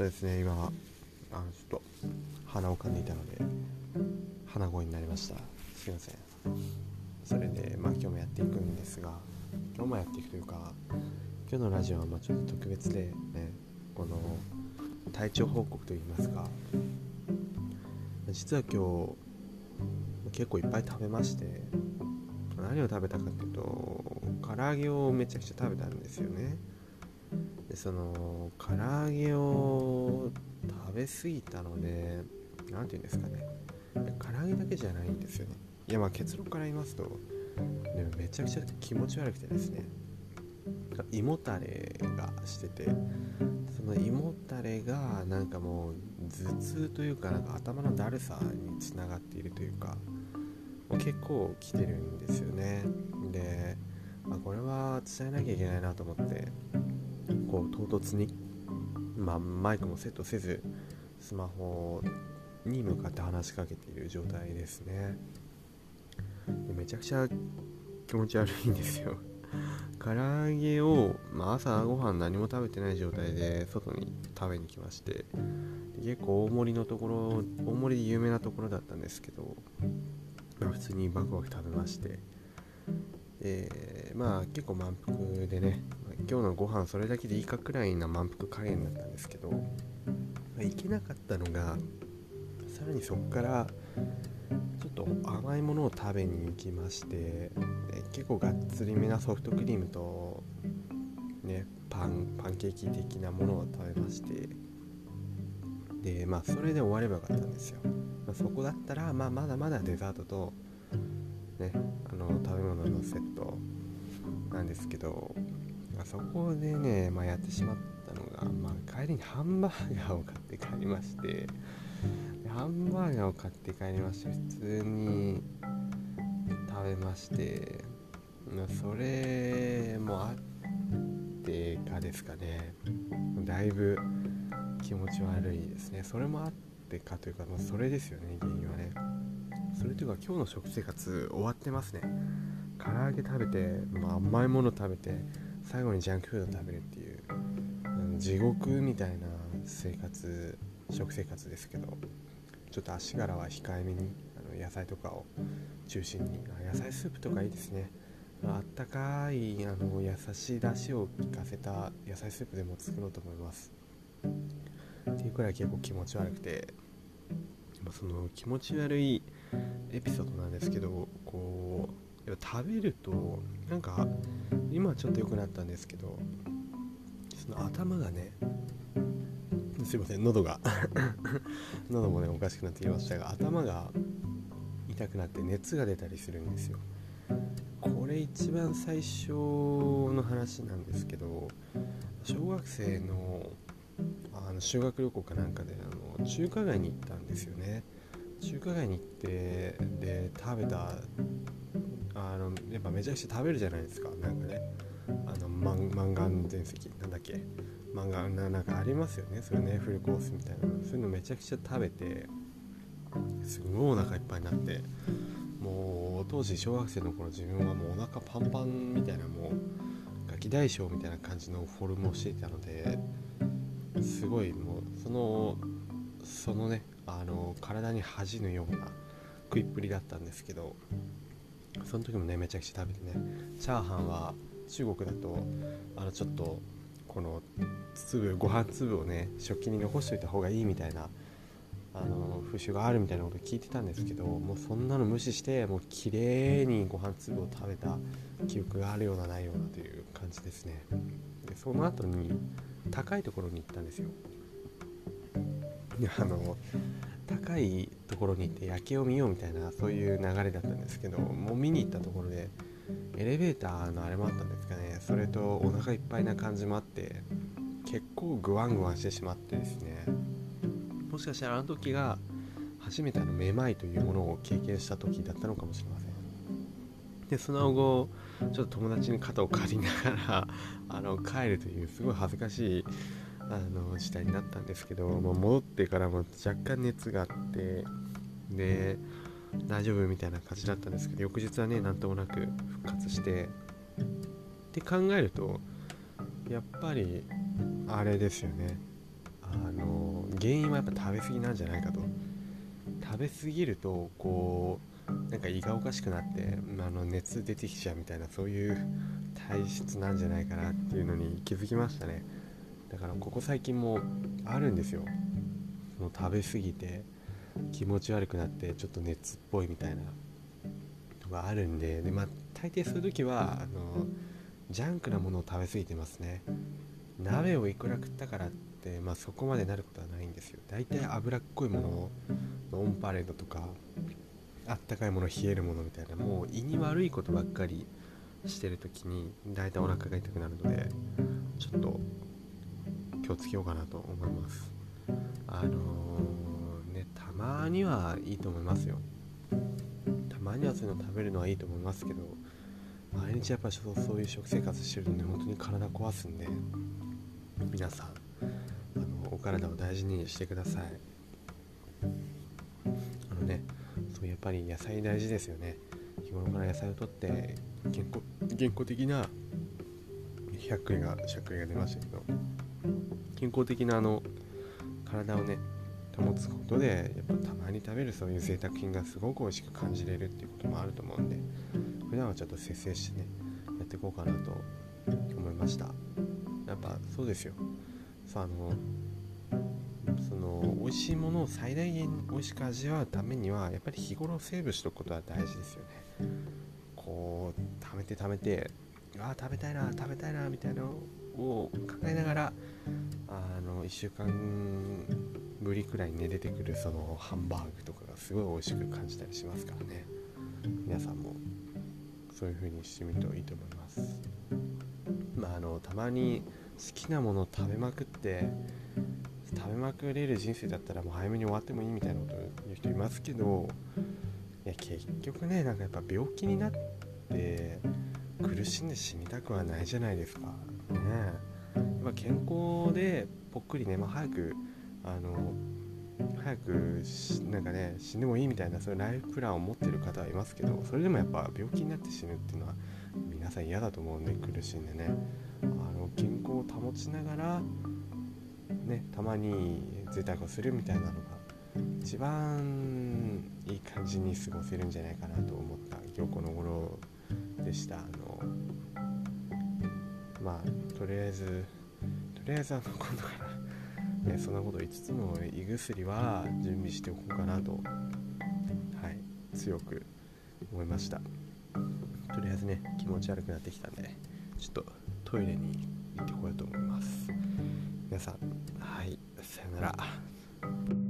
とですね。今あのちょっと鼻をかんでいたので鼻声になりました。すいません。それでまあ今日もやっていくんですが今日もやっていくというか今日のラジオはまあちょっと特別でねこの体調報告といいますか実は今日結構いっぱい食べまして何を食べたかっていうと唐揚げをめちゃくちゃ食べたんですよね。でその唐揚げを食べ過ぎたので何て言うんですかね。唐揚げだけじゃないんですよね。いやまあ結論から言いますとでもめちゃくちゃ気持ち悪くてですね。胃もたれがしててその胃もたれがなんかもう頭痛というかなんか頭のだるさにつながっているというかもう結構来てるんですよね。で、まあ、これは伝えなきゃいけないなと思ってこう唐突に、まあ、マイクもセットせずスマホに向かって話しかけている状態ですね。めちゃくちゃ気持ち悪いんですよ。唐揚げを、まあ、朝ごはん何も食べてない状態で外に食べに来まして結構大盛りのところ大盛りで有名なところだったんですけど、普通にバクバク食べまして。でまあ結構満腹でね、今日のご飯それだけでいいかくらいな満腹加減だったんですけど、まあ、いけなかったのがさらにそこからちょっと甘いものを食べに行きまして結構がっつりめなソフトクリームとねパンパンケーキ的なものを食べましてでまあそれで終わればよかったんですよ、まあ、そこだったら、まあ、まだまだデザートとねあの食べ物のセットなんですけど、まあ、そこでね、まあ、やってしまったのが、まあ、帰りにハンバーガーを買って帰りましてハンバーガーを買って帰りまして普通に食べましてそれもあってかですかね。だいぶ気持ち悪いですね。それもあってかというか、まあ、それですよね原因はね。それというか今日の食生活終わってますね。唐揚げ食べて、まあ、甘いもの食べて最後にジャンクフード食べるっていう地獄みたいな生活食生活ですけどちょっと足柄は控えめにあの野菜とかを中心に野菜スープとかいいですね。あったかいあの優しい出汁を効かせた野菜スープでも作ろうと思います。っていうくらい結構気持ち悪くてその気持ち悪いエピソードなんですけどこう食べるとなんか今はちょっと良くなったんですけどその頭がねすいません喉が。喉もねおかしくなってきましたが頭が痛くなって熱が出たりするんですよ。これ一番最初の話なんですけど小学生のあの修学旅行かなんかであの中華街に行ったんですよね。中華街に行ってで食べたあのやっぱめちゃくちゃ食べるじゃないですか。なんかね。あのマンマンガン全席なんだっけ。漫画ななんかありますよね。そういうねフルコースみたいな。そういうのめちゃくちゃ食べてすごいお腹いっぱいになって。もう当時小学生の頃自分はもうお腹パンパンみたいなもうガキ大将みたいな感じのフォルムをしていたのですごいもうそのそのねあの体に恥じぬような食いっぷりだったんですけどその時もねめちゃくちゃ食べてね。チャーハンは中国だとあのちょっとこの粒ご飯粒をね食器に残しといた方がいいみたいなあの風習があるみたいなこと聞いてたんですけどもうそんなの無視してもう綺麗にご飯粒を食べた記憶があるようなないようなという感じですね。でその後に高いところに行ったんですよ。あの高いところに行って夜景を見ようみたいなそういう流れだったんですけどもう見に行ったところでエレベーターのあれもあったんですかね。それとお腹いっぱいな感じもあって結構グワングワンしてしまってですね。もしかしたらあの時が初めてのめまいというものを経験した時だったのかもしれません。でその後ちょっと友達に肩を借りながらあの帰るというすごい恥ずかしいあの事態になったんですけど、もう戻ってからも若干熱があってで大丈夫みたいな感じだったんですけど翌日はねなんともなく復活してって考えるとやっぱりあれですよね。あの原因はやっぱ食べ過ぎなんじゃないかと。食べ過ぎるとこうなんか胃がおかしくなってあの熱出てきちゃうみたいなそういう体質なんじゃないかなっていうのに気づきましたね。だからここ最近もあるんですよ。その食べ過ぎて気持ち悪くなってちょっと熱っぽいみたいなのがあるんでで、まあ、大抵そういう時はあのジャンクなものを食べ過ぎてますね。鍋をいくら食ったからって、まあ、そこまでなることはないんですよ。大体脂っこいものオンパレードとかあったかいもの冷えるものみたいなもう胃に悪いことばっかりしてる時に大体お腹が痛くなるのでちょっと気をつけようかなと思います。あのー、ねたまにはいいと思いますよ。たまにはそういうの食べるのはいいと思いますけど毎日やっぱそうそういう食生活してるとね本当に体壊すんで皆さんあのお体を大事にしてください。あのねそうやっぱり野菜大事ですよね。日頃から野菜をとって健康的なしゃっくりがしゃっくりが出ましたけど健康的なあの体をね保つことでやっぱたまに食べるそういう贅沢品がすごく美味しく感じれるっていうこともあると思うんで普段はちょっと節制してねやっていこうかなと思いました。やっぱそうですよ。さあのその美味しいものを最大限美味しく味わうためにはやっぱり日頃セーブしておくことは大事ですよね。こう貯めて貯めてああ食べたいな食べたいなみたいなを考えながらあの1週間ぶりくらいにね出てくるそのハンバーグとかがすごい美味しく感じたりしますからね。皆さんもそういう風にしてみるといいと思います。まああのたまに好きなものを食べまくって食べまくれる人生だったらもう早めに終わってもいいみたいなこと言う人いますけどいや結局ねなんかやっぱ病気になって苦しんで死にたくはないじゃないですか。ね。ま、健康でぽっくりね、まあ、早くあの早くなんかね死んでもいいみたいなそういうライフプランを持ってる方はいますけどそれでもやっぱ病気になって死ぬっていうのは皆さん嫌だと思うんで苦しんでね。あの健康を保ちながらねたまに贅沢をするみたいなのが一番いい感じに過ごせるんじゃないかなと思った今日この頃でした。あのまあとりあえずとりあえずあの今度からねそんなこと言いつつも胃薬は準備しておこうかなとはい強く思いました。とりあえずね気持ち悪くなってきたんでちょっとトイレに行ってこようと思います。皆さんはいさよなら。